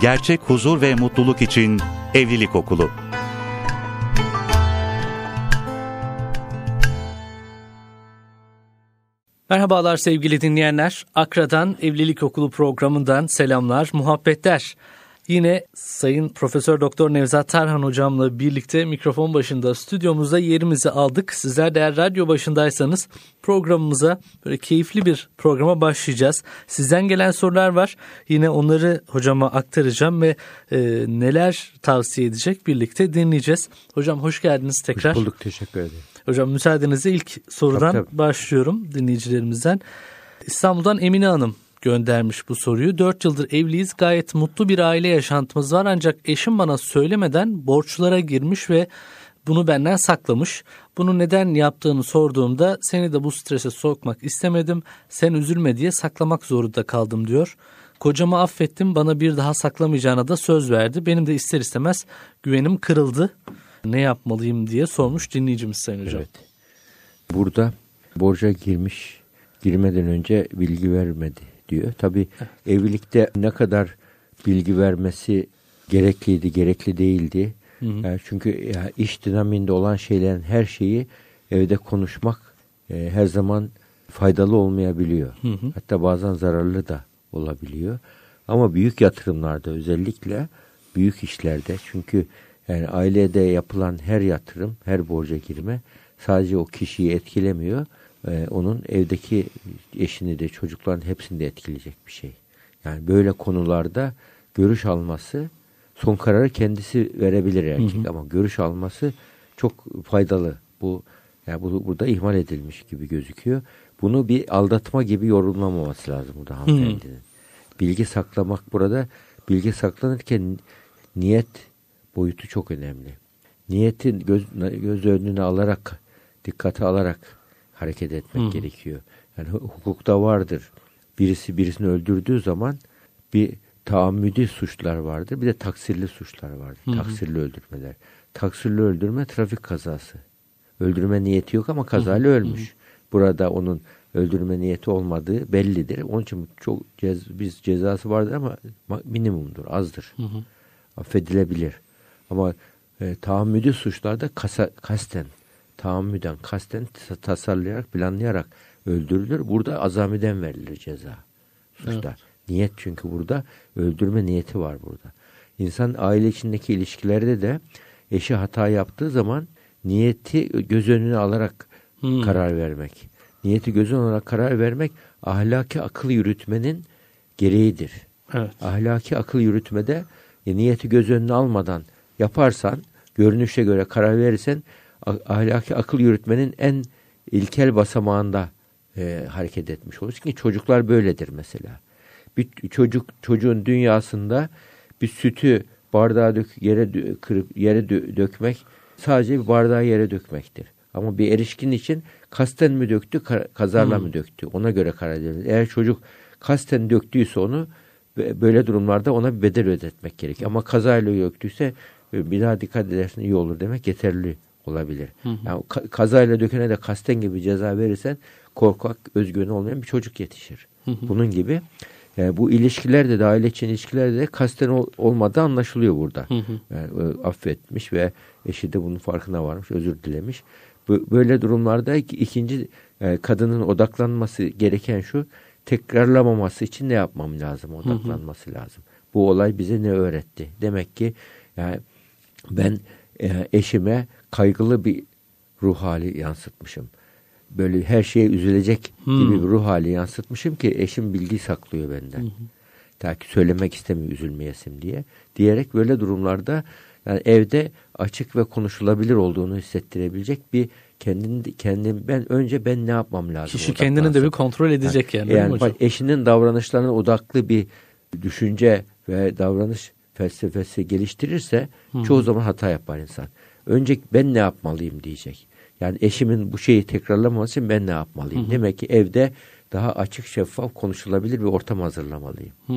gerçek huzur ve mutluluk için Evlilik Okulu. Merhabalar sevgili dinleyenler. Akra'dan Evlilik Okulu programından selamlar, muhabbetler. Yine Sayın Profesör Doktor Nevzat Tarhan hocamla birlikte mikrofon başında stüdyomuzda yerimizi aldık. Sizler de eğer radyo başındaysanız programımıza böyle keyifli bir programa başlayacağız. Sizden gelen sorular var. Yine onları hocama aktaracağım ve e, neler tavsiye edecek birlikte dinleyeceğiz. Hocam hoş geldiniz tekrar. Hoş bulduk teşekkür ederim. Hocam müsaadenizle ilk sorudan tabii, tabii. başlıyorum dinleyicilerimizden. İstanbul'dan Emine Hanım göndermiş bu soruyu. 4 yıldır evliyiz gayet mutlu bir aile yaşantımız var ancak eşim bana söylemeden borçlara girmiş ve bunu benden saklamış. Bunu neden yaptığını sorduğumda seni de bu strese sokmak istemedim. Sen üzülme diye saklamak zorunda kaldım diyor. Kocamı affettim bana bir daha saklamayacağına da söz verdi. Benim de ister istemez güvenim kırıldı. Ne yapmalıyım diye sormuş dinleyicimiz Sayın Hocam. Evet. Burada borca girmiş, girmeden önce bilgi vermedi diyor. Tabi evlilikte ne kadar bilgi vermesi gerekliydi, gerekli değildi. Hı hı. Yani çünkü ya iş dinaminde olan şeylerin her şeyi evde konuşmak e, her zaman faydalı olmayabiliyor. Hı hı. Hatta bazen zararlı da olabiliyor. Ama büyük yatırımlarda özellikle büyük işlerde çünkü yani ailede yapılan her yatırım, her borca girme sadece o kişiyi etkilemiyor e, onun evdeki eşini de çocukların hepsini de etkileyecek bir şey. Yani böyle konularda görüş alması son kararı kendisi verebilir erkek hı hı. ama görüş alması çok faydalı. Bu yani bu burada ihmal edilmiş gibi gözüküyor. Bunu bir aldatma gibi yorumlamaması lazım burada hanımefendinin. Bilgi saklamak burada bilgi saklanırken niyet boyutu çok önemli. Niyetin göz, göz önüne alarak dikkate alarak hareket etmek Hı. gerekiyor. Yani hukukta vardır. Birisi birisini öldürdüğü zaman bir taammüdi suçlar vardır. Bir de taksirli suçlar vardır. Hı. Taksirli öldürmeler. Taksirli öldürme trafik kazası. Öldürme niyeti yok ama kazayla ölmüş. Hı. Burada onun öldürme niyeti olmadığı bellidir. Onun için çok cez, biz cezası vardır ama minimumdur, azdır. Hı hı. Affedilebilir. Ama e, tahammüdü suçlarda kasa, kasten tahammüden, kasten tasarlayarak, planlayarak öldürülür. Burada azamiden verilir ceza. Suçlar. Evet. Niyet çünkü burada öldürme niyeti var burada. İnsan aile içindeki ilişkilerde de eşi hata yaptığı zaman niyeti göz önüne alarak hmm. karar vermek. Niyeti göz önüne alarak karar vermek ahlaki akıl yürütmenin gereğidir. Evet. Ahlaki akıl yürütmede e, niyeti göz önüne almadan yaparsan, görünüşe göre karar verirsen ahlaki akıl yürütmenin en ilkel basamağında e, hareket etmiş olur. Çünkü çocuklar böyledir mesela. Bir çocuk çocuğun dünyasında bir sütü bardağa dök, yere kırıp yere dökmek sadece bir bardağı yere dökmektir. Ama bir erişkin için kasten mi döktü, kazarla hmm. mı döktü? Ona göre karar verilir. Eğer çocuk kasten döktüyse onu böyle durumlarda ona bir bedel ödetmek gerekiyor. Ama kazayla döktüyse bir daha dikkat edersin iyi olur demek yeterli olabilir. Hı hı. Yani kazayla dökene de kasten gibi ceza verirsen korkak, özgüveni olmayan bir çocuk yetişir. Hı hı. Bunun gibi yani bu ilişkilerde de aile için ilişkilerde de kasten ol, olmadığı anlaşılıyor burada. Hı hı. Yani, e, affetmiş ve eşi de bunun farkına varmış, özür dilemiş. Böyle durumlarda ikinci e, kadının odaklanması gereken şu tekrarlamaması için ne yapmam lazım? Odaklanması hı hı. lazım. Bu olay bize ne öğretti? Demek ki yani ben e, eşime kaygılı bir ruh hali yansıtmışım. Böyle her şeye üzülecek hmm. gibi bir ruh hali yansıtmışım ki eşim bilgi saklıyor benden. Hmm. Ta ki söylemek istemiyor üzülmeyesim diye. Diyerek böyle durumlarda yani evde açık ve konuşulabilir olduğunu hissettirebilecek bir kendin kendim ben önce ben ne yapmam lazım? Kişi kendini de bir kontrol edecek yani. Yani, yani eşinin davranışlarına odaklı bir düşünce ve davranış felsefesi geliştirirse hmm. çoğu zaman hata yapar insan. Önce ben ne yapmalıyım diyecek. Yani eşimin bu şeyi tekrarlamaması için ben ne yapmalıyım? Hı hı. Demek ki evde daha açık şeffaf konuşulabilir bir ortam hazırlamalıyım. Hı.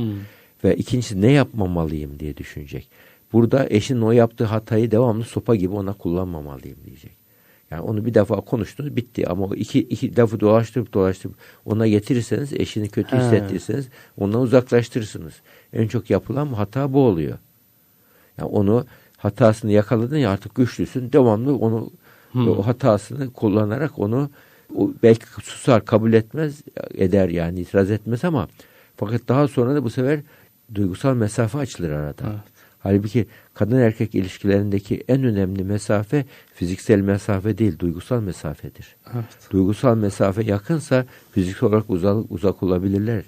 Ve ikincisi ne yapmamalıyım diye düşünecek. Burada eşin o yaptığı hatayı devamlı sopa gibi ona kullanmamalıyım diyecek. Yani onu bir defa konuştunuz bitti ama o iki, iki lafı dolaştırıp dolaştırıp ona getirirseniz eşini kötü hissettirirseniz ondan uzaklaştırırsınız. En çok yapılan hata bu oluyor. Yani onu hatasını yakaladın ya artık güçlüsün devamlı onu hmm. o hatasını kullanarak onu o belki susar kabul etmez eder yani itiraz etmez ama fakat daha sonra da bu sefer duygusal mesafe açılır arada. Evet. Halbuki kadın erkek ilişkilerindeki en önemli mesafe fiziksel mesafe değil, duygusal mesafedir. Evet. Duygusal mesafe yakınsa fiziksel olarak uzak, uzak olabilirler.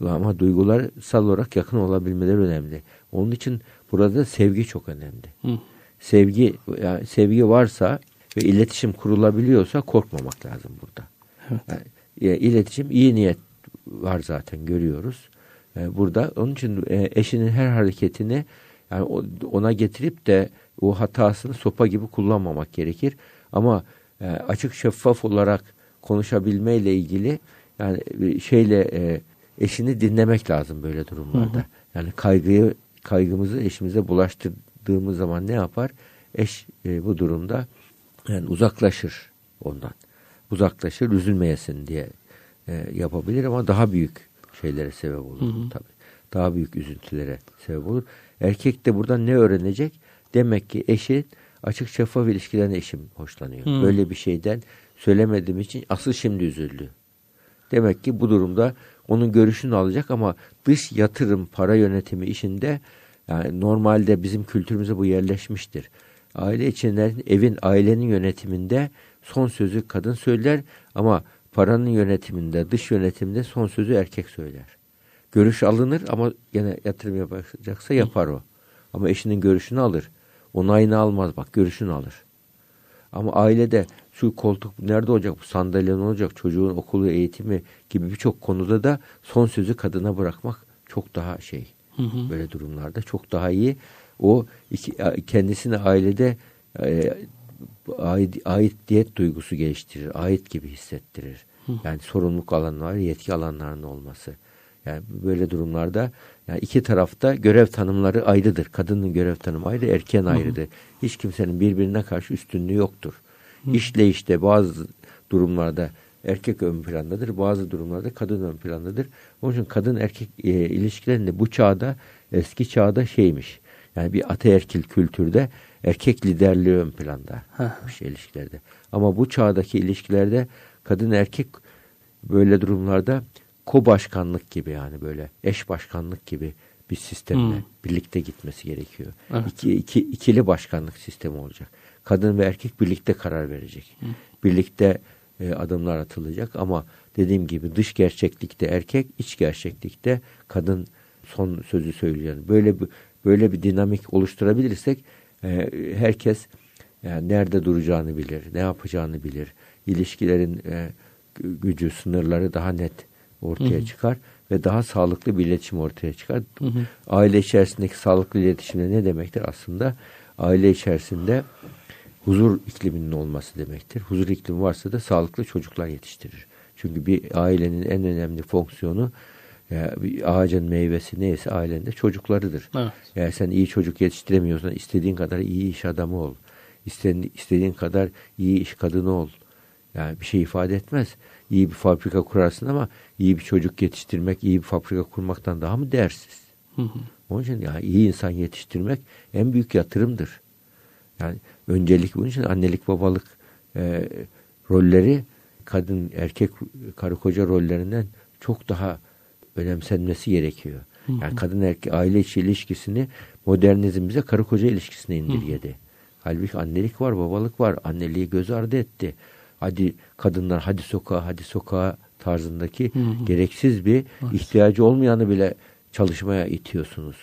Ama duygular olarak yakın olabilmeleri önemli. Onun için burada sevgi çok önemli. Hı. Sevgi yani sevgi varsa ve iletişim kurulabiliyorsa korkmamak lazım burada. Evet. Yani, iletişim iyi niyet var zaten görüyoruz. Yani burada onun için e, eşinin her hareketini yani ona getirip de o hatasını sopa gibi kullanmamak gerekir. Ama e, açık şeffaf olarak konuşabilmeyle ilgili yani şeyle e, eşini dinlemek lazım böyle durumlarda. Hı hı. Yani kaygıyı kaygımızı eşimize bulaştırdığımız zaman ne yapar? Eş e, bu durumda yani uzaklaşır ondan. Uzaklaşır, üzülmeyesin diye e, yapabilir ama daha büyük şeylere sebep olur hı hı. tabii. Daha büyük üzüntülere sebep olur. Erkek de buradan ne öğrenecek? Demek ki eşi açık şeffaf ilişkiden eşim hoşlanıyor. Hı. Böyle bir şeyden söylemediğim için asıl şimdi üzüldü. Demek ki bu durumda onun görüşünü alacak ama dış yatırım para yönetimi işinde yani normalde bizim kültürümüze bu yerleşmiştir. Aile içinde evin ailenin yönetiminde son sözü kadın söyler ama paranın yönetiminde dış yönetiminde son sözü erkek söyler. Görüş alınır ama yine yatırım yapacaksa yapar o. Ama eşinin görüşünü alır. Onayını almaz bak görüşünü alır. Ama ailede şu koltuk nerede olacak, bu sandalye ne olacak, çocuğun okulu, eğitimi gibi birçok konuda da son sözü kadına bırakmak çok daha şey. Hı hı. Böyle durumlarda çok daha iyi. O iki, kendisini ailede e, ait, aidiyet duygusu geliştirir. Ait gibi hissettirir. Hı. Yani sorumluluk alanları, yetki alanlarının olması. Yani böyle durumlarda yani iki tarafta görev tanımları ayrıdır. Kadının görev tanımı ayrı, erkeğin ayrıdır. Hiç kimsenin birbirine karşı üstünlüğü yoktur. Hı. İşle işte bazı durumlarda erkek ön plandadır. Bazı durumlarda kadın ön plandadır. Onun için kadın erkek e, ilişkilerinde bu çağda eski çağda şeymiş. Yani bir ataerkil kültürde erkek liderliği ön planda şey ilişkilerde. Ama bu çağdaki ilişkilerde kadın erkek böyle durumlarda ko-başkanlık gibi yani böyle eş başkanlık gibi bir sistemle hmm. birlikte gitmesi gerekiyor. Evet. İki, iki, ikili başkanlık sistemi olacak. Kadın ve erkek birlikte karar verecek. Hmm. Birlikte e, adımlar atılacak ama dediğim gibi dış gerçeklikte erkek, iç gerçeklikte kadın son sözü söylüyor. Böyle bir böyle bir dinamik oluşturabilirsek e, herkes yani nerede duracağını bilir, ne yapacağını bilir. İlişkilerin e, gücü, sınırları daha net ortaya hı hı. çıkar ve daha sağlıklı bir iletişim ortaya çıkar. Hı hı. Aile içerisindeki sağlıklı iletişimde ne demektir? Aslında aile içerisinde huzur ikliminin olması demektir. Huzur iklimi varsa da sağlıklı çocuklar yetiştirir. Çünkü bir ailenin en önemli fonksiyonu yani bir ağacın meyvesi neyse ailende çocuklarıdır. Evet. Eğer sen iyi çocuk yetiştiremiyorsan istediğin kadar iyi iş adamı ol. İstediğin, istediğin kadar iyi iş kadını ol. Yani bir şey ifade etmez. İyi bir fabrika kurarsın ama iyi bir çocuk yetiştirmek, iyi bir fabrika kurmaktan daha mı değersiz? Hı hı. Onun için yani iyi insan yetiştirmek en büyük yatırımdır. Yani öncelik bunun için annelik babalık e, rolleri kadın erkek karı koca rollerinden çok daha önemsenmesi gerekiyor. Hı hı. Yani kadın erkek aile içi ilişkisini modernizm bize karı koca ilişkisine indirgedi. Hı hı. Halbuki annelik var, babalık var. Anneliği göz ardı etti. Hadi kadınlar hadi sokağa, hadi sokağa tarzındaki hı hı. gereksiz bir evet. ihtiyacı olmayanı bile çalışmaya itiyorsunuz.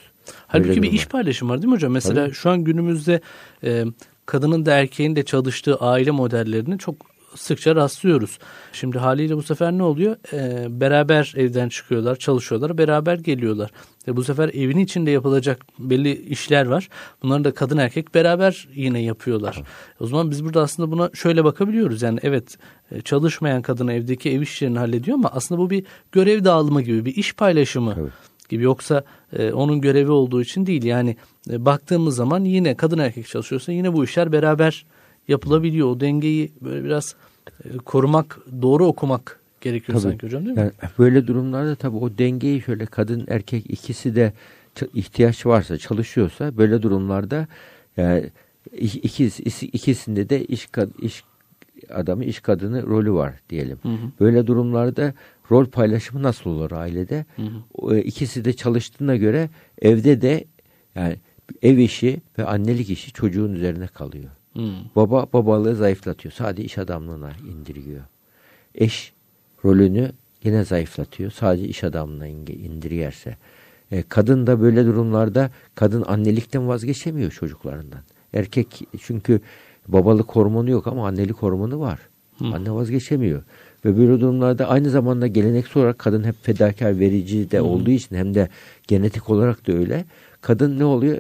Halbuki bir iş paylaşımı var değil mi hocam? Mesela Tabii. şu an günümüzde e, kadının da erkeğin de çalıştığı aile modellerini çok sıkça rastlıyoruz. Şimdi haliyle bu sefer ne oluyor? Ee, beraber evden çıkıyorlar, çalışıyorlar, beraber geliyorlar. E bu sefer evin içinde yapılacak belli işler var. Bunları da kadın erkek beraber yine yapıyorlar. O zaman biz burada aslında buna şöyle bakabiliyoruz. Yani evet e, çalışmayan kadın evdeki ev işlerini hallediyor ama aslında bu bir görev dağılımı gibi, bir iş paylaşımı. Evet gibi yoksa e, onun görevi olduğu için değil yani e, baktığımız zaman yine kadın erkek çalışıyorsa yine bu işler beraber yapılabiliyor. O dengeyi böyle biraz e, korumak, doğru okumak gerekiyor tabii. sanki hocam değil mi? Yani böyle durumlarda tabii o dengeyi şöyle kadın erkek ikisi de ihtiyaç varsa çalışıyorsa böyle durumlarda yani ikisi, ikisinde de iş, iş adamı iş kadını rolü var diyelim. Hı hı. Böyle durumlarda rol paylaşımı nasıl olur ailede? Hı hı. İkisi de çalıştığına göre evde de yani ev işi ve annelik işi çocuğun üzerine kalıyor. Hı. Baba babalığı zayıflatıyor. Sadece iş adamlığına indiriyor. Eş rolünü yine zayıflatıyor. Sadece iş adamlığına indiriyorsa. E, kadın da böyle durumlarda kadın annelikten vazgeçemiyor çocuklarından. Erkek çünkü babalık hormonu yok ama annelik hormonu var. Hı. Anne vazgeçemiyor. Ve böyle durumlarda aynı zamanda geleneksel olarak kadın hep fedakar verici de Hı. olduğu için hem de genetik olarak da öyle. Kadın ne oluyor?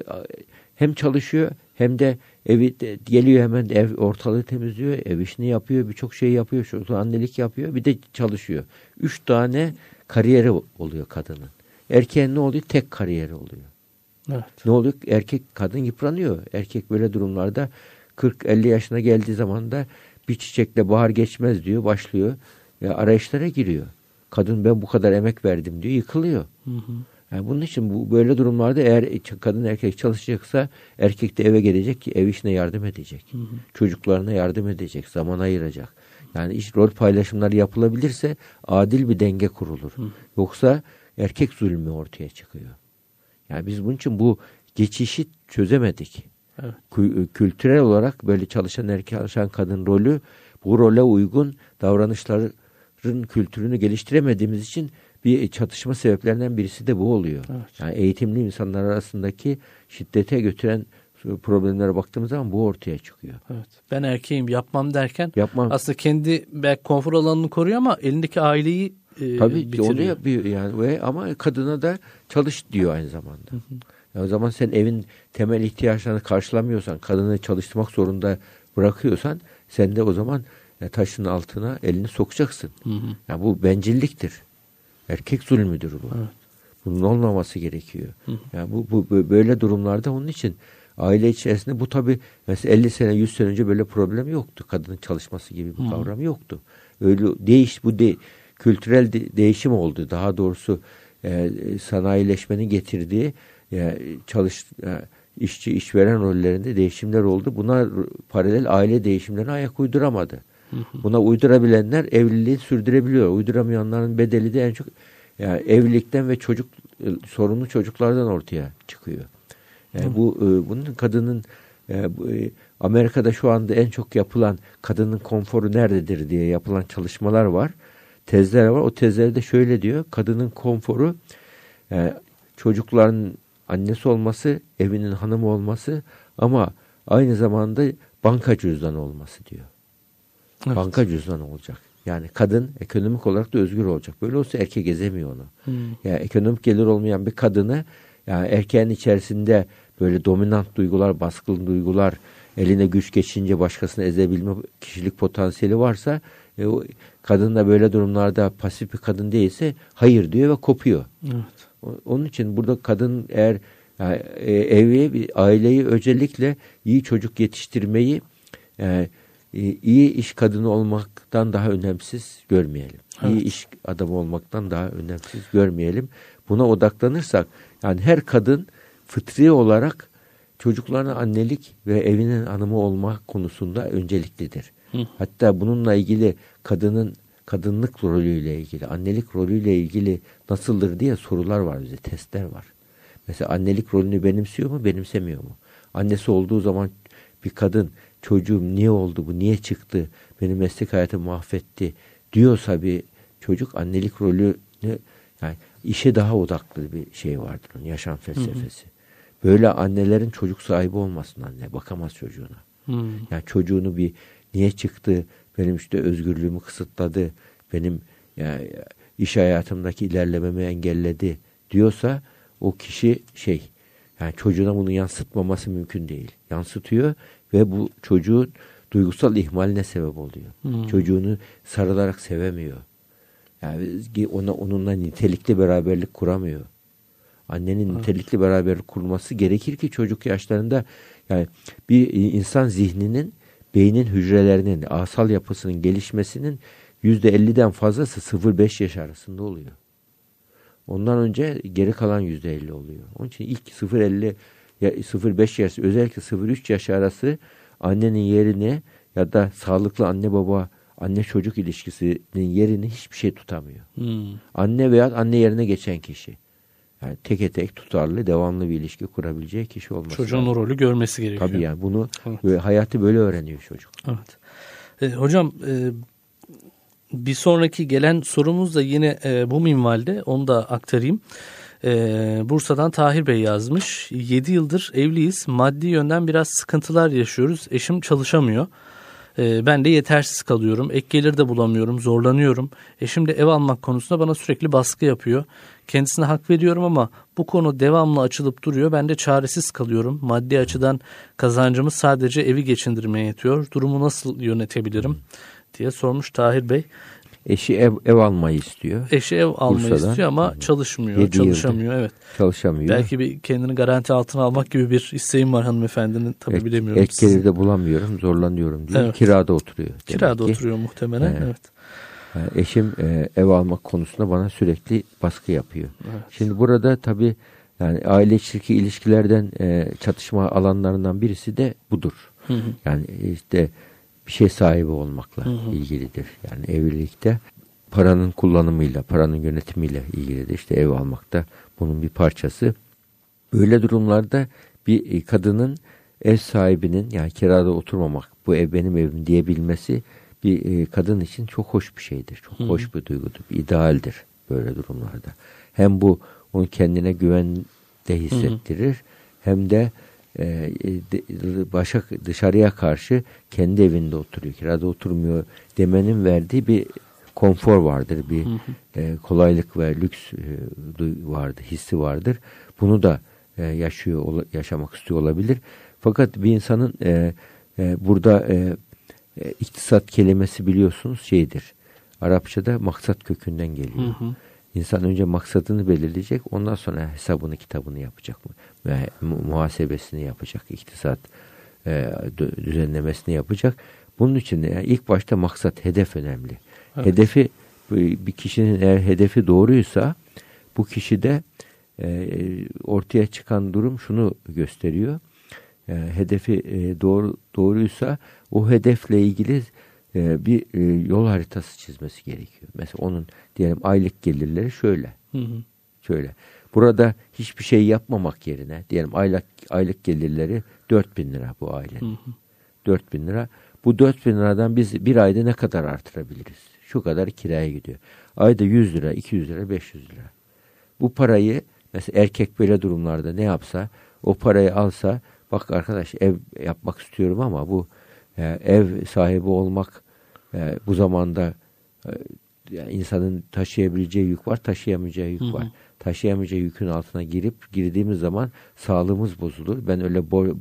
Hem çalışıyor hem de evi de, geliyor hemen ev ortalığı temizliyor, ev işini yapıyor, birçok şey yapıyor, şu annelik yapıyor, bir de çalışıyor. Üç tane kariyeri oluyor kadının. Erkeğin ne oluyor? Tek kariyeri oluyor. Evet. Ne oluyor? Erkek kadın yıpranıyor. Erkek böyle durumlarda 40-50 yaşına geldiği zaman da bir çiçekle bahar geçmez diyor, başlıyor. ve arayışlara giriyor. Kadın ben bu kadar emek verdim diyor, yıkılıyor. Hı hı. Yani bunun için bu böyle durumlarda eğer kadın erkek çalışacaksa erkek de eve gelecek ki ev işine yardım edecek. Hı hı. Çocuklarına yardım edecek, zaman ayıracak. Yani iş rol paylaşımları yapılabilirse adil bir denge kurulur. Hı. Yoksa erkek zulmü ortaya çıkıyor. Yani biz bunun için bu geçişi çözemedik. Evet. Kültürel olarak böyle çalışan erkek çalışan kadın rolü bu role uygun davranışların kültürünü geliştiremediğimiz için bir çatışma sebeplerinden birisi de bu oluyor. Evet. Yani eğitimli insanlar arasındaki şiddete götüren problemlere baktığımız zaman bu ortaya çıkıyor. Evet. Ben erkeğim yapmam derken yapmam. aslında kendi belki konfor alanını koruyor ama elindeki aileyi e, Tabii bitiriyor. onu yapıyor yani ve ama kadına da çalış diyor aynı zamanda. Hı hı. Yani o zaman sen evin temel ihtiyaçlarını karşılamıyorsan, kadını çalıştırmak zorunda bırakıyorsan sen de o zaman ya, taşın altına elini sokacaksın. Hı hı. Yani bu bencilliktir. Erkek zulmüdür bu. Evet. Bunun olmaması gerekiyor. Hı hı. Yani bu, bu böyle durumlarda onun için aile içerisinde bu tabi mesela 50 sene 100 sene önce böyle problem yoktu. Kadının çalışması gibi bir kavram yoktu. Öyle değiş bu de, kültürel de, değişim oldu. Daha doğrusu e, sanayileşmenin getirdiği e, çalış e, işçi işveren rollerinde değişimler oldu. Buna paralel aile değişimlerine ayak uyduramadı. Buna uydurabilenler evliliği sürdürebiliyor. Uyduramayanların bedeli de en çok yani evlilikten ve çocuk e, sorunlu çocuklardan ortaya çıkıyor. Yani Hı. bu e, bunun kadının e, Amerika'da şu anda en çok yapılan kadının konforu nerededir diye yapılan çalışmalar var. Tezler var. O tezlerde şöyle diyor. Kadının konforu çocukların annesi olması, evinin hanımı olması ama aynı zamanda banka cüzdanı olması diyor. Evet. Banka cüzdanı olacak. Yani kadın ekonomik olarak da özgür olacak. Böyle olsa erkek gezemiyor onu. Hmm. Yani ekonomik gelir olmayan bir kadını yani erkeğin içerisinde böyle dominant duygular, baskılı duygular, eline güç geçince başkasını ezebilme kişilik potansiyeli varsa e, o kadın da böyle durumlarda pasif bir kadın değilse hayır diyor ve kopuyor. Evet. Onun için burada kadın eğer yani, e, evi, bir aileyi özellikle iyi çocuk yetiştirmeyi yani, e, iyi iş kadını olmaktan daha önemsiz görmeyelim. Evet. İyi iş adamı olmaktan daha önemsiz görmeyelim. Buna odaklanırsak yani her kadın fıtri olarak çocuklarına annelik ve evinin hanımı olmak konusunda önceliklidir. Hı. Hatta bununla ilgili kadının kadınlık rolüyle ilgili, annelik rolüyle ilgili nasıldır diye sorular var bize, testler var. Mesela annelik rolünü benimsiyor mu, benimsemiyor mu? Annesi olduğu zaman bir kadın çocuğum niye oldu bu, niye çıktı, benim meslek hayatımı mahvetti diyorsa bir çocuk annelik rolü yani işe daha odaklı bir şey vardır onun yaşam felsefesi. Hı hı. Böyle annelerin çocuk sahibi olmasın anne, bakamaz çocuğuna. Hı. Yani çocuğunu bir niye çıktı, benim işte özgürlüğümü kısıtladı, benim yani iş hayatımdaki ilerlememi engelledi diyorsa o kişi şey yani çocuğuna bunu yansıtmaması mümkün değil. Yansıtıyor ve bu çocuğun duygusal ihmaline sebep oluyor. Hmm. Çocuğunu sarılarak sevemiyor. Yani ona onunla nitelikli beraberlik kuramıyor. Annenin evet. nitelikli beraberlik kurması gerekir ki çocuk yaşlarında yani bir insan zihninin beynin hücrelerinin asal yapısının gelişmesinin %50'den fazlası 0-5 yaş arasında oluyor. Ondan önce geri kalan %50 oluyor. Onun için ilk 0-50 0-5 yaş özellikle 0-3 yaş arası annenin yerini ya da sağlıklı anne baba anne çocuk ilişkisinin yerini hiçbir şey tutamıyor. Hmm. Anne veya anne yerine geçen kişi. Yani teke tek tutarlı, devamlı bir ilişki kurabileceği kişi olması Çocuğun lazım. o rolü görmesi gerekiyor. Tabii yani bunu evet. hayatı böyle öğreniyor çocuk. Evet. E, hocam e, bir sonraki gelen sorumuz da yine e, bu minvalde onu da aktarayım. E, Bursa'dan Tahir Bey yazmış. 7 yıldır evliyiz. Maddi yönden biraz sıkıntılar yaşıyoruz. Eşim çalışamıyor. E, ben de yetersiz kalıyorum. Ek gelir de bulamıyorum. Zorlanıyorum. Eşim de ev almak konusunda bana sürekli baskı yapıyor. Kendisine hak veriyorum ama bu konu devamlı açılıp duruyor. Ben de çaresiz kalıyorum. Maddi açıdan kazancımız sadece evi geçindirmeye yetiyor. Durumu nasıl yönetebilirim diye sormuş Tahir Bey. Eşi ev, ev almayı istiyor. Eşi ev almayı Bursa'da. istiyor ama çalışmıyor, çalışamıyor. Evet. Çalışamıyor. Belki bir kendini garanti altına almak gibi bir isteğim var hanımefendinin. Tabii ek, bilemiyorum. Ek gelir de bulamıyorum, zorlanıyorum diyor. Evet. Kirada oturuyor. Kirada ki. oturuyor muhtemelen. Evet. evet. Eşim e, ev almak konusunda bana sürekli baskı yapıyor. Evet. Şimdi burada tabii yani aile içindeki ilişkilerden e, çatışma alanlarından birisi de budur. Hı hı. Yani işte bir şey sahibi olmakla hı hı. ilgilidir. Yani evlilikte paranın kullanımıyla, paranın yönetimiyle ilgilidir. İşte ev almak da bunun bir parçası. Böyle durumlarda bir kadının ev sahibinin yani kirada oturmamak, bu ev benim evim diyebilmesi bir e, kadın için çok hoş bir şeydir. Çok Hı. hoş bir duygudur. Bir idealdir böyle durumlarda. Hem bu onun kendine güven de hissettirir. Hı. Hem de e, başa dışarıya karşı kendi evinde oturuyor. Kirada oturmuyor demenin verdiği bir konfor vardır. Bir hı hı. E, kolaylık ve lüks e, vardır, hissi vardır. Bunu da e, yaşıyor, yaşamak istiyor olabilir. Fakat bir insanın e, e, burada e, e, iktisat kelimesi biliyorsunuz şeydir. Arapçada maksat kökünden geliyor. Hı hı. İnsan önce maksadını belirleyecek, ondan sonra hesabını, kitabını yapacak ve muhasebesini yapacak, iktisat e, düzenlemesini yapacak. Bunun için yani ilk başta maksat, hedef önemli. Evet. Hedefi bir kişinin eğer hedefi doğruysa bu kişide e, ortaya çıkan durum şunu gösteriyor. E, hedefi e, doğru doğruysa o hedefle ilgili e, bir e, yol haritası çizmesi gerekiyor. Mesela onun diyelim aylık gelirleri şöyle. Hı hı. Şöyle. Burada hiçbir şey yapmamak yerine diyelim aylık aylık gelirleri 4000 lira bu ailenin. Hı hı. 4000 lira. Bu 4000 liradan biz bir ayda ne kadar artırabiliriz? Şu kadar kiraya gidiyor. Ayda 100 lira, 200 lira, 500 lira. Bu parayı mesela erkek böyle durumlarda ne yapsa o parayı alsa bak arkadaş ev yapmak istiyorum ama bu e, ev sahibi olmak e, bu zamanda e, yani insanın taşıyabileceği yük var, taşıyamayacağı yük hı hı. var. Taşıyamayacağı yükün altına girip girdiğimiz zaman sağlığımız bozulur. Ben öyle bor,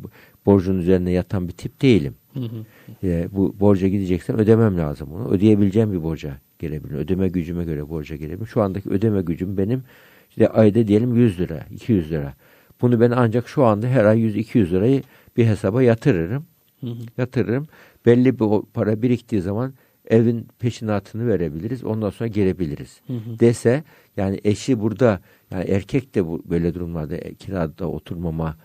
borcun üzerine yatan bir tip değilim. Hı hı. E, bu borca gideceksem ödemem lazım bunu. Ödeyebileceğim bir borca gelebilirim. Ödeme gücüme göre borca gelebilirim. Şu andaki ödeme gücüm benim işte ayda diyelim 100 lira, 200 lira. Bunu ben ancak şu anda her ay 100-200 lirayı bir hesaba yatırırım. Hı hı. Yatırırım. Belli bir para biriktiği zaman evin peşinatını verebiliriz. Ondan sonra gelebiliriz. Hı hı. Dese yani eşi burada yani erkek de bu böyle durumlarda e, kirada oturmama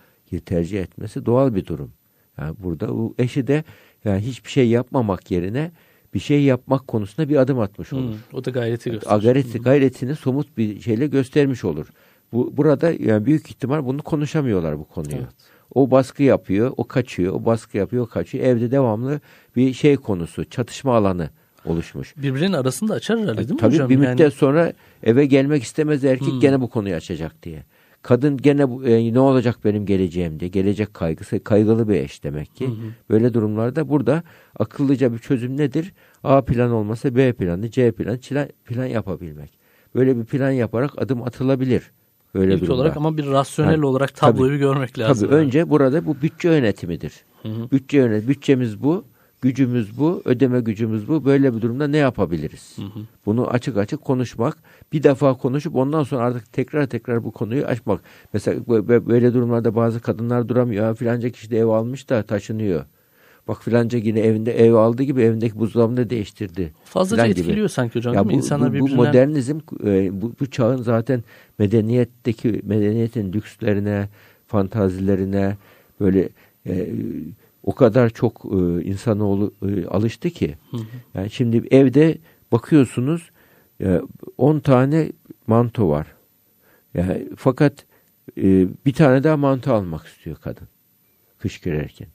tercih etmesi doğal bir durum. Yani burada bu eşi de yani hiçbir şey yapmamak yerine bir şey yapmak konusunda bir adım atmış olur. Hmm, o da gayreti gösterir. Gayreti, gayretini somut bir şeyle göstermiş olur. Bu burada yani büyük ihtimal bunu konuşamıyorlar bu konuyu. Evet. O baskı yapıyor, o kaçıyor, o baskı yapıyor, o kaçıyor. Evde devamlı bir şey konusu, çatışma alanı oluşmuş. Birbirinin arasında açar herhalde değil mi Tabii hocam? bir müddet yani... sonra eve gelmek istemez erkek hmm. gene bu konuyu açacak diye. Kadın gene e, ne olacak benim geleceğim diye. Gelecek kaygısı kaygılı bir eş demek ki. Hı Böyle durumlarda burada akıllıca bir çözüm nedir? A plan olmasa B planı, C planı, plan yapabilmek. Böyle bir plan yaparak adım atılabilir. Öyle İlk olarak ama bir rasyonel yani, olarak tabloyu tabii, görmek lazım. Tabii yani. önce burada bu bütçe yönetimidir. Hı hı. Bütçe yönet bütçemiz bu, gücümüz bu, ödeme gücümüz bu. Böyle bir durumda ne yapabiliriz? Hı hı. Bunu açık açık konuşmak, bir defa konuşup ondan sonra artık tekrar tekrar bu konuyu açmak. Mesela böyle durumlarda bazı kadınlar duramıyor. Filanca kişi de ev almış da taşınıyor. Bak filanca yine evinde ev aldı gibi evindeki buzdolabını değiştirdi. Fazlaca etkiliyor gibi. sanki hocam ya bu? İnsanlar bu, birbirinden... bu modernizm e, bu, bu çağın zaten medeniyetteki medeniyetin lükslerine, fantazilerine böyle e, o kadar çok e, insanoğlu e, alıştı ki. Hı hı. Yani şimdi evde bakıyorsunuz 10 e, tane manto var. Yani fakat e, bir tane daha manto almak istiyor kadın kış girerken.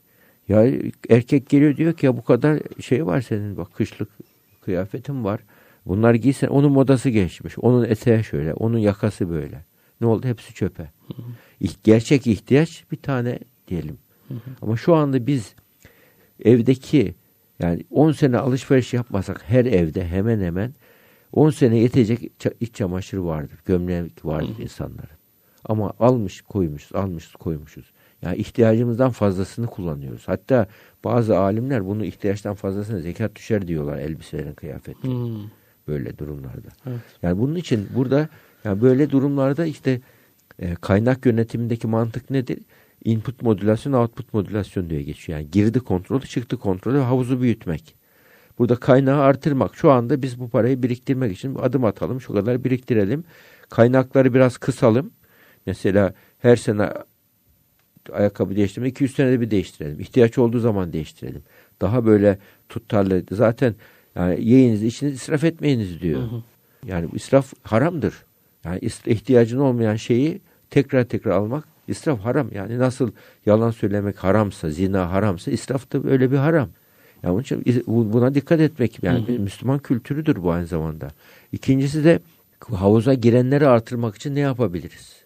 Ya erkek geliyor diyor ki ya bu kadar şey var senin bak kışlık kıyafetin var. Bunlar giysen onun modası geçmiş. Onun eteği şöyle, onun yakası böyle. Ne oldu? Hepsi çöpe. Hı hı. Gerçek ihtiyaç bir tane diyelim. Hı hı. Ama şu anda biz evdeki yani 10 sene alışveriş yapmasak her evde hemen hemen 10 sene yetecek iç çamaşırı vardır. Gömlek vardır insanların. Ama almış koymuşuz, almışız koymuşuz. Yani ihtiyacımızdan fazlasını kullanıyoruz. Hatta bazı alimler bunu ihtiyaçtan fazlasına zekat düşer diyorlar elbiselerin kıyafetlerin. Hmm. Böyle durumlarda. Evet. Yani bunun için burada yani böyle durumlarda işte e, kaynak yönetimindeki mantık nedir? Input modülasyon, output modülasyon diye geçiyor. Yani girdi kontrolü, çıktı kontrolü, havuzu büyütmek. Burada kaynağı artırmak. Şu anda biz bu parayı biriktirmek için adım atalım, şu kadar biriktirelim. Kaynakları biraz kısalım. Mesela her sene ayakkabı değiştirme 200 senede bir değiştirelim. İhtiyaç olduğu zaman değiştirelim. Daha böyle tutarlı. Zaten yani yiyiniz, içiniz israf etmeyiniz diyor. Hı hı. Yani israf haramdır. Yani ihtiyacın olmayan şeyi tekrar tekrar almak israf haram. Yani nasıl yalan söylemek haramsa, zina haramsa israf da öyle bir haram. Yani onun için buna dikkat etmek yani hı hı. Müslüman kültürüdür bu aynı zamanda. İkincisi de havuza girenleri artırmak için ne yapabiliriz?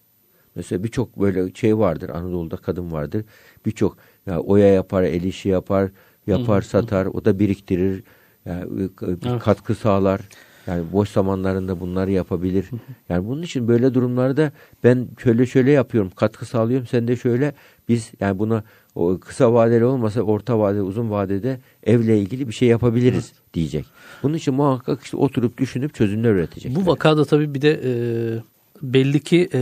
Mesela birçok böyle şey vardır. Anadolu'da kadın vardır. Birçok yani oya yapar, el işi yapar, yapar, hı, satar. Hı. O da biriktirir. Yani evet. katkı sağlar. Yani boş zamanlarında bunları yapabilir. Yani bunun için böyle durumlarda ben şöyle şöyle yapıyorum, katkı sağlıyorum. Sen de şöyle biz yani buna o kısa vadeli olmasa orta vadeli, uzun vadede evle ilgili bir şey yapabiliriz diyecek. Bunun için muhakkak işte oturup düşünüp çözümler üretecek. Bu vakada tabii bir de e, belli ki e,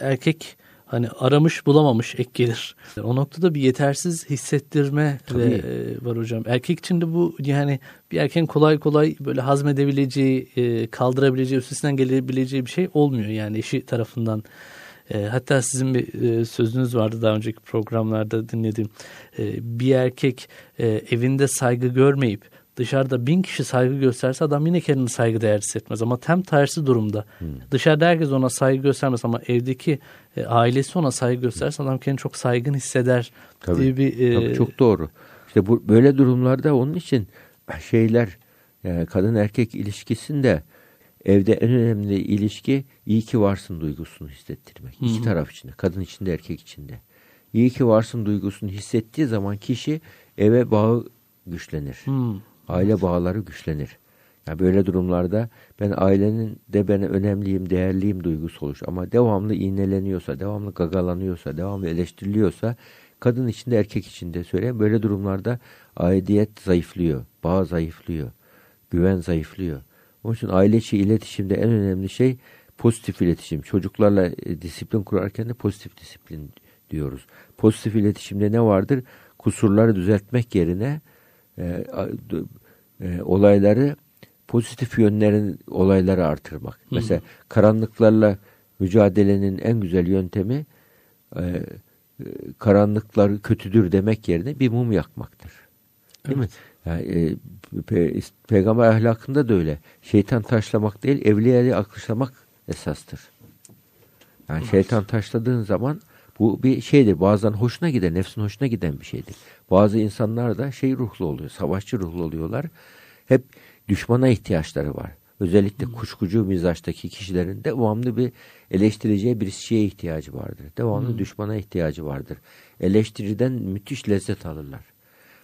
erkek hani aramış bulamamış ek gelir. O noktada bir yetersiz hissettirme de e, var hocam. Erkek için de bu yani bir erkeğin kolay kolay böyle hazmedebileceği, e, kaldırabileceği, üstesinden gelebileceği bir şey olmuyor yani eşi tarafından. E, hatta sizin bir e, sözünüz vardı daha önceki programlarda dinledim. E, bir erkek e, evinde saygı görmeyip dışarıda bin kişi saygı gösterse adam yine kendini saygı değer hissetmez. Ama tam tersi durumda. Hmm. Dışarıda herkes ona saygı göstermez ama evdeki e, ailesi ona saygı gösterse adam kendini çok saygın hisseder. Tabii, diye bir, e, tabii çok doğru. İşte bu böyle durumlarda onun için şeyler yani kadın erkek ilişkisinde evde en önemli ilişki iyi ki varsın duygusunu hissettirmek. Hı İki taraf içinde, kadın içinde, erkek içinde. İyi ki varsın duygusunu hissettiği zaman kişi eve bağı güçlenir. Hı aile bağları güçlenir. Yani böyle durumlarda ben ailenin de ben önemliyim, değerliyim duygusu olur. Ama devamlı iğneleniyorsa, devamlı gagalanıyorsa, devamlı eleştiriliyorsa kadın içinde erkek içinde söyleyeyim böyle durumlarda aidiyet zayıflıyor, bağ zayıflıyor, güven zayıflıyor. Onun için aile içi iletişimde en önemli şey pozitif iletişim. Çocuklarla e, disiplin kurarken de pozitif disiplin diyoruz. Pozitif iletişimde ne vardır? Kusurları düzeltmek yerine e, e, olayları pozitif yönlerin olayları artırmak. Hı. Mesela karanlıklarla mücadelenin en güzel yöntemi e, karanlıklar kötüdür demek yerine bir mum yakmaktır. Değil evet. mi? Yani, e, pe, peygamber ahlakında da öyle. Şeytan taşlamak değil, evliyayı akışlamak esastır. Yani evet. şeytan taşladığın zaman bu bir şeydir. Bazen hoşuna gider, nefsin hoşuna giden bir şeydir. Bazı insanlar da şey ruhlu oluyor, savaşçı ruhlu oluyorlar. Hep düşmana ihtiyaçları var. Özellikle hmm. kuşkucu mizaçtaki kişilerin devamlı bir eleştireceği bir şeye ihtiyacı vardır. Devamlı hmm. düşmana ihtiyacı vardır. Eleştiriden müthiş lezzet alırlar.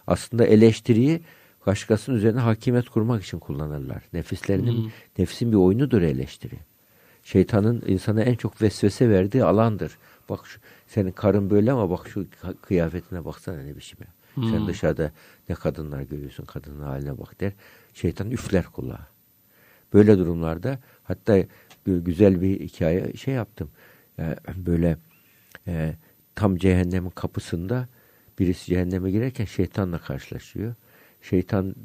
Aslında eleştiriyi başkasının üzerine hakimiyet kurmak için kullanırlar. Nefislerinin, hmm. nefsin bir oyunudur eleştiri. Şeytanın insana en çok vesvese verdiği alandır. Bak şu, senin karın böyle ama bak şu kıyafetine baksana ne biçim ya. Hmm. Sen dışarıda ne kadınlar görüyorsun kadının haline bak der. Şeytan üfler kulağa. Böyle durumlarda hatta güzel bir hikaye şey yaptım. Yani böyle e, tam cehennemin kapısında birisi cehenneme girerken şeytanla karşılaşıyor. Şeytanın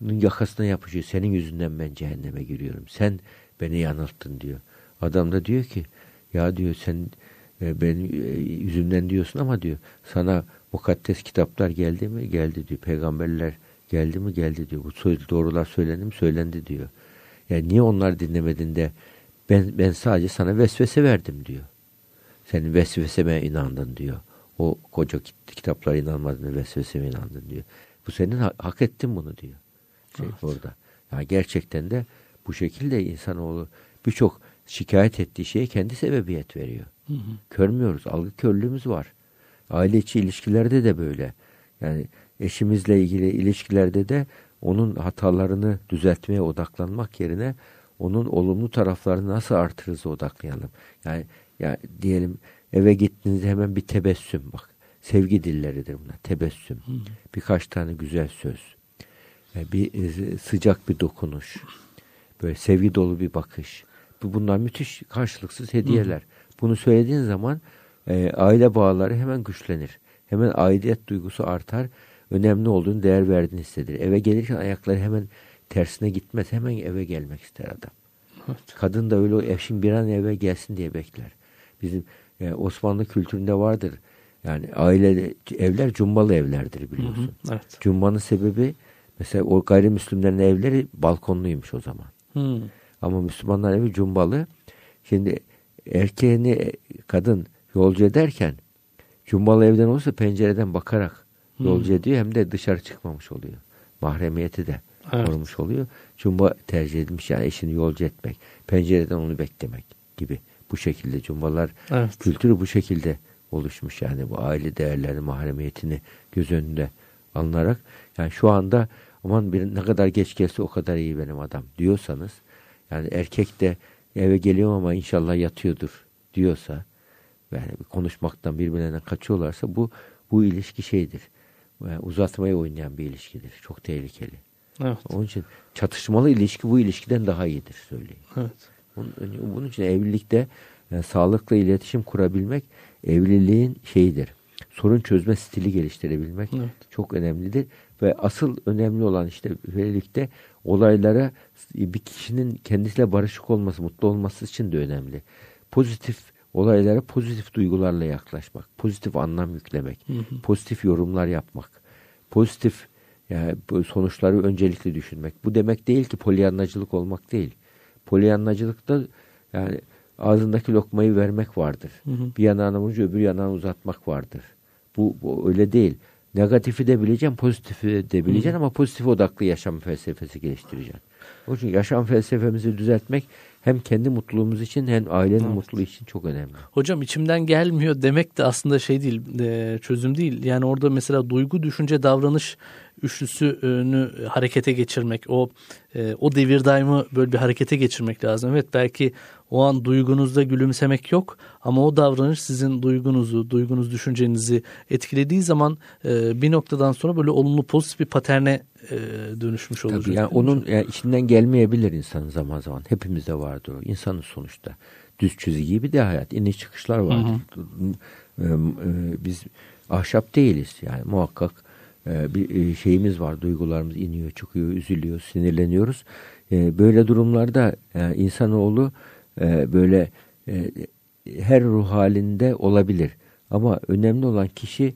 yakasına yapışıyor. Senin yüzünden ben cehenneme giriyorum. Sen beni yanılttın diyor. Adam da diyor ki ya diyor sen e, ben e, yüzümden diyorsun ama diyor sana mukaddes kitaplar geldi mi? Geldi diyor. Peygamberler geldi mi? Geldi diyor. Bu doğrular söylendi mi? Söylendi diyor. Yani niye onlar dinlemedin de ben, ben sadece sana vesvese verdim diyor. Senin vesveseme inandın diyor. O koca kitaplara inanmadın vesveseme inandın diyor. Bu senin ha hak ettin bunu diyor. Şey evet. orada. Yani gerçekten de bu şekilde insanoğlu birçok şikayet ettiği şeye kendi sebebiyet veriyor. Hı hı. Körmüyoruz. Algı körlüğümüz var. Aile içi ilişkilerde de böyle. Yani eşimizle ilgili ilişkilerde de onun hatalarını düzeltmeye odaklanmak yerine onun olumlu taraflarını nasıl artırırız odaklayalım. Yani, yani diyelim eve gittiğinizde hemen bir tebessüm bak. Sevgi dilleridir bunlar. Tebessüm. Hı. Birkaç tane güzel söz. Bir e, sıcak bir dokunuş. Böyle sevgi dolu bir bakış. Bunlar müthiş karşılıksız hediyeler. Hı. Bunu söylediğin zaman e, aile bağları hemen güçlenir. Hemen aidiyet duygusu artar. Önemli olduğunu değer verdiğini hissedilir. Eve gelirken ayakları hemen tersine gitmez. Hemen eve gelmek ister adam. Evet. Kadın da öyle eşin bir an eve gelsin diye bekler. Bizim e, Osmanlı kültüründe vardır. Yani aile evler cumbalı evlerdir biliyorsun. Hı hı, evet. Cumbanın sebebi mesela o gayrimüslimlerin evleri balkonluymuş o zaman. Hı. Ama Müslümanlar evi cumbalı. Şimdi erkeğini kadın yolcu ederken cumbalı evden olursa pencereden bakarak yolcu hmm. ediyor hem de dışarı çıkmamış oluyor. Mahremiyeti de evet. korumuş oluyor. Cumba tercih edilmiş yani eşini yolcu etmek. Pencereden onu beklemek gibi. Bu şekilde cumbalar evet. kültürü bu şekilde oluşmuş yani bu aile değerlerini, mahremiyetini göz önünde alınarak yani şu anda aman bir ne kadar geç gelse o kadar iyi benim adam diyorsanız yani erkek de eve geliyor ama inşallah yatıyordur diyorsa yani konuşmaktan birbirlerine kaçıyorlarsa bu bu ilişki şeydir. Yani uzatmaya oynayan bir ilişkidir. Çok tehlikeli. Evet. Onun için çatışmalı ilişki bu ilişkiden daha iyidir söyleyeyim. Evet. Bunun, bunun için evlilikte yani sağlıklı iletişim kurabilmek evliliğin şeyidir. Sorun çözme stili geliştirebilmek evet. çok önemlidir. Ve asıl önemli olan işte evlilikte olaylara bir kişinin kendisiyle barışık olması, mutlu olması için de önemli. Pozitif olaylara pozitif duygularla yaklaşmak, pozitif anlam yüklemek, hı hı. pozitif yorumlar yapmak, pozitif yani sonuçları öncelikli düşünmek. Bu demek değil ki polyanlacılık olmak değil. Polyanlacılıkta yani ağzındaki lokmayı vermek vardır. Hı hı. Bir yanağını vurunca öbür yanağını uzatmak vardır. Bu, bu öyle değil. Negatifi de bileceksin, pozitifi de bileceksin ama pozitif odaklı yaşam felsefesi geliştireceksin. O için yaşam felsefemizi düzeltmek hem kendi mutluluğumuz için hem ailenin evet. mutluluğu için çok önemli. Hocam içimden gelmiyor demek de aslında şey değil, e, çözüm değil. Yani orada mesela duygu, düşünce, davranış üçlüsünü harekete geçirmek, o e, o devir daimı böyle bir harekete geçirmek lazım. Evet belki o an duygunuzda gülümsemek yok ama o davranış sizin duygunuzu, duygunuz, düşüncenizi etkilediği zaman e, bir noktadan sonra böyle olumlu pozitif bir paterne e, dönüşmüş olacak. Tabii yani onun yani içinden gelmeyebilir insanın zaman zaman. Hepimizde vardır o. İnsanın sonuçta. Düz çizgi gibi de hayat. İniş çıkışlar var. E, e, biz ahşap değiliz. Yani muhakkak bir e, şeyimiz var. Duygularımız iniyor, çıkıyor, üzülüyor, sinirleniyoruz. E, böyle durumlarda e, insanoğlu e, böyle her ruh halinde olabilir. Ama önemli olan kişi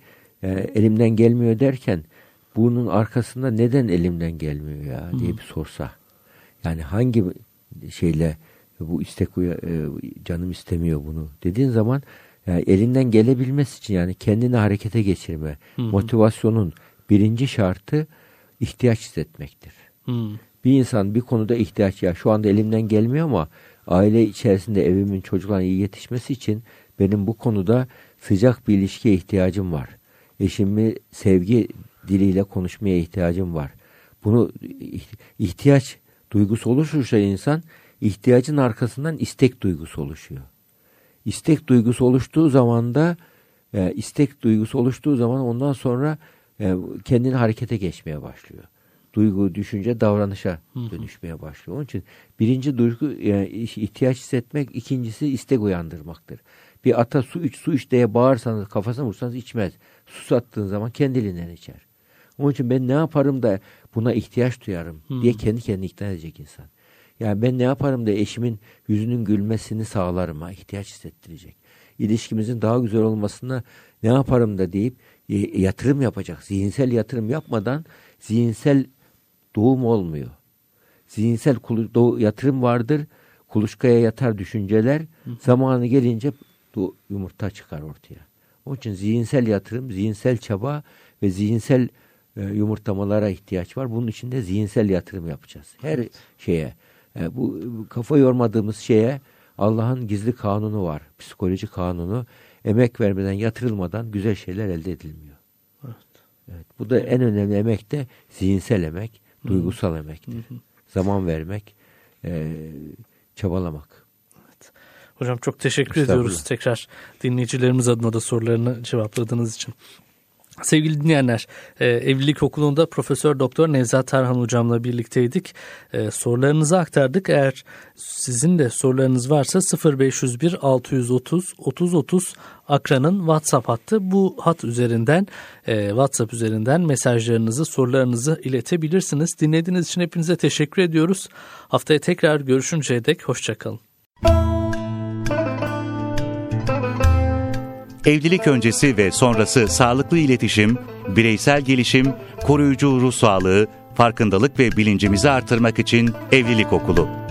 elimden gelmiyor derken bunun arkasında neden elimden gelmiyor ya diye bir sorsa. Yani hangi şeyle bu istek canım istemiyor bunu dediğin zaman yani elinden gelebilmesi için yani kendini harekete geçirme, hı hı. motivasyonun birinci şartı ihtiyaç hissetmektir. Hı. Bir insan bir konuda ihtiyaç ya şu anda elimden gelmiyor ama aile içerisinde evimin çocukların iyi yetişmesi için benim bu konuda sıcak bir ilişkiye ihtiyacım var. Eşimi sevgi diliyle konuşmaya ihtiyacım var. Bunu ihtiyaç duygusu oluşursa insan ihtiyacın arkasından istek duygusu oluşuyor. İstek duygusu oluştuğu zaman da e, istek duygusu oluştuğu zaman ondan sonra kendini harekete geçmeye başlıyor. duygu, düşünce davranışa dönüşmeye başlıyor. Onun için birinci duygu yani ihtiyaç hissetmek, ikincisi istek uyandırmaktır. Bir ata su iç, su iç diye bağırsanız, kafasına vursanız içmez. Su sattığın zaman kendiliğinden içer. Onun için ben ne yaparım da buna ihtiyaç duyarım diye kendi kendini ikna edecek insan. Yani ben ne yaparım da eşimin yüzünün gülmesini sağlarım ha ihtiyaç hissettirecek. İlişkimizin daha güzel olmasına ne yaparım da deyip e, yatırım yapacak. Zihinsel yatırım yapmadan zihinsel doğum olmuyor. Zihinsel yatırım vardır. Kuluçkaya yatar düşünceler. Zamanı gelince yumurta çıkar ortaya. Onun için zihinsel yatırım, zihinsel çaba ve zihinsel e, yumurtlamalara ihtiyaç var. Bunun için de zihinsel yatırım yapacağız. Her şeye. E, bu, bu kafa yormadığımız şeye Allah'ın gizli kanunu var. Psikoloji kanunu. Emek vermeden, yatırılmadan güzel şeyler elde edilmiyor. Evet. evet. Bu da en önemli emek de zihinsel emek, duygusal Hı-hı. emektir. Hı-hı. Zaman vermek, e, çabalamak. Evet. Hocam çok teşekkür ediyoruz tekrar dinleyicilerimiz adına da sorularını cevapladığınız için. Sevgili dinleyenler, e, Evlilik Okulu'nda Profesör Doktor Nevzat Tarhan hocamla birlikteydik. E, sorularınızı aktardık. Eğer sizin de sorularınız varsa 0501 630 30 30 Akra'nın WhatsApp hattı. Bu hat üzerinden, e, WhatsApp üzerinden mesajlarınızı, sorularınızı iletebilirsiniz. Dinlediğiniz için hepinize teşekkür ediyoruz. Haftaya tekrar görüşünceye dek hoşçakalın. Evlilik öncesi ve sonrası sağlıklı iletişim, bireysel gelişim, koruyucu ruh sağlığı, farkındalık ve bilincimizi artırmak için Evlilik Okulu.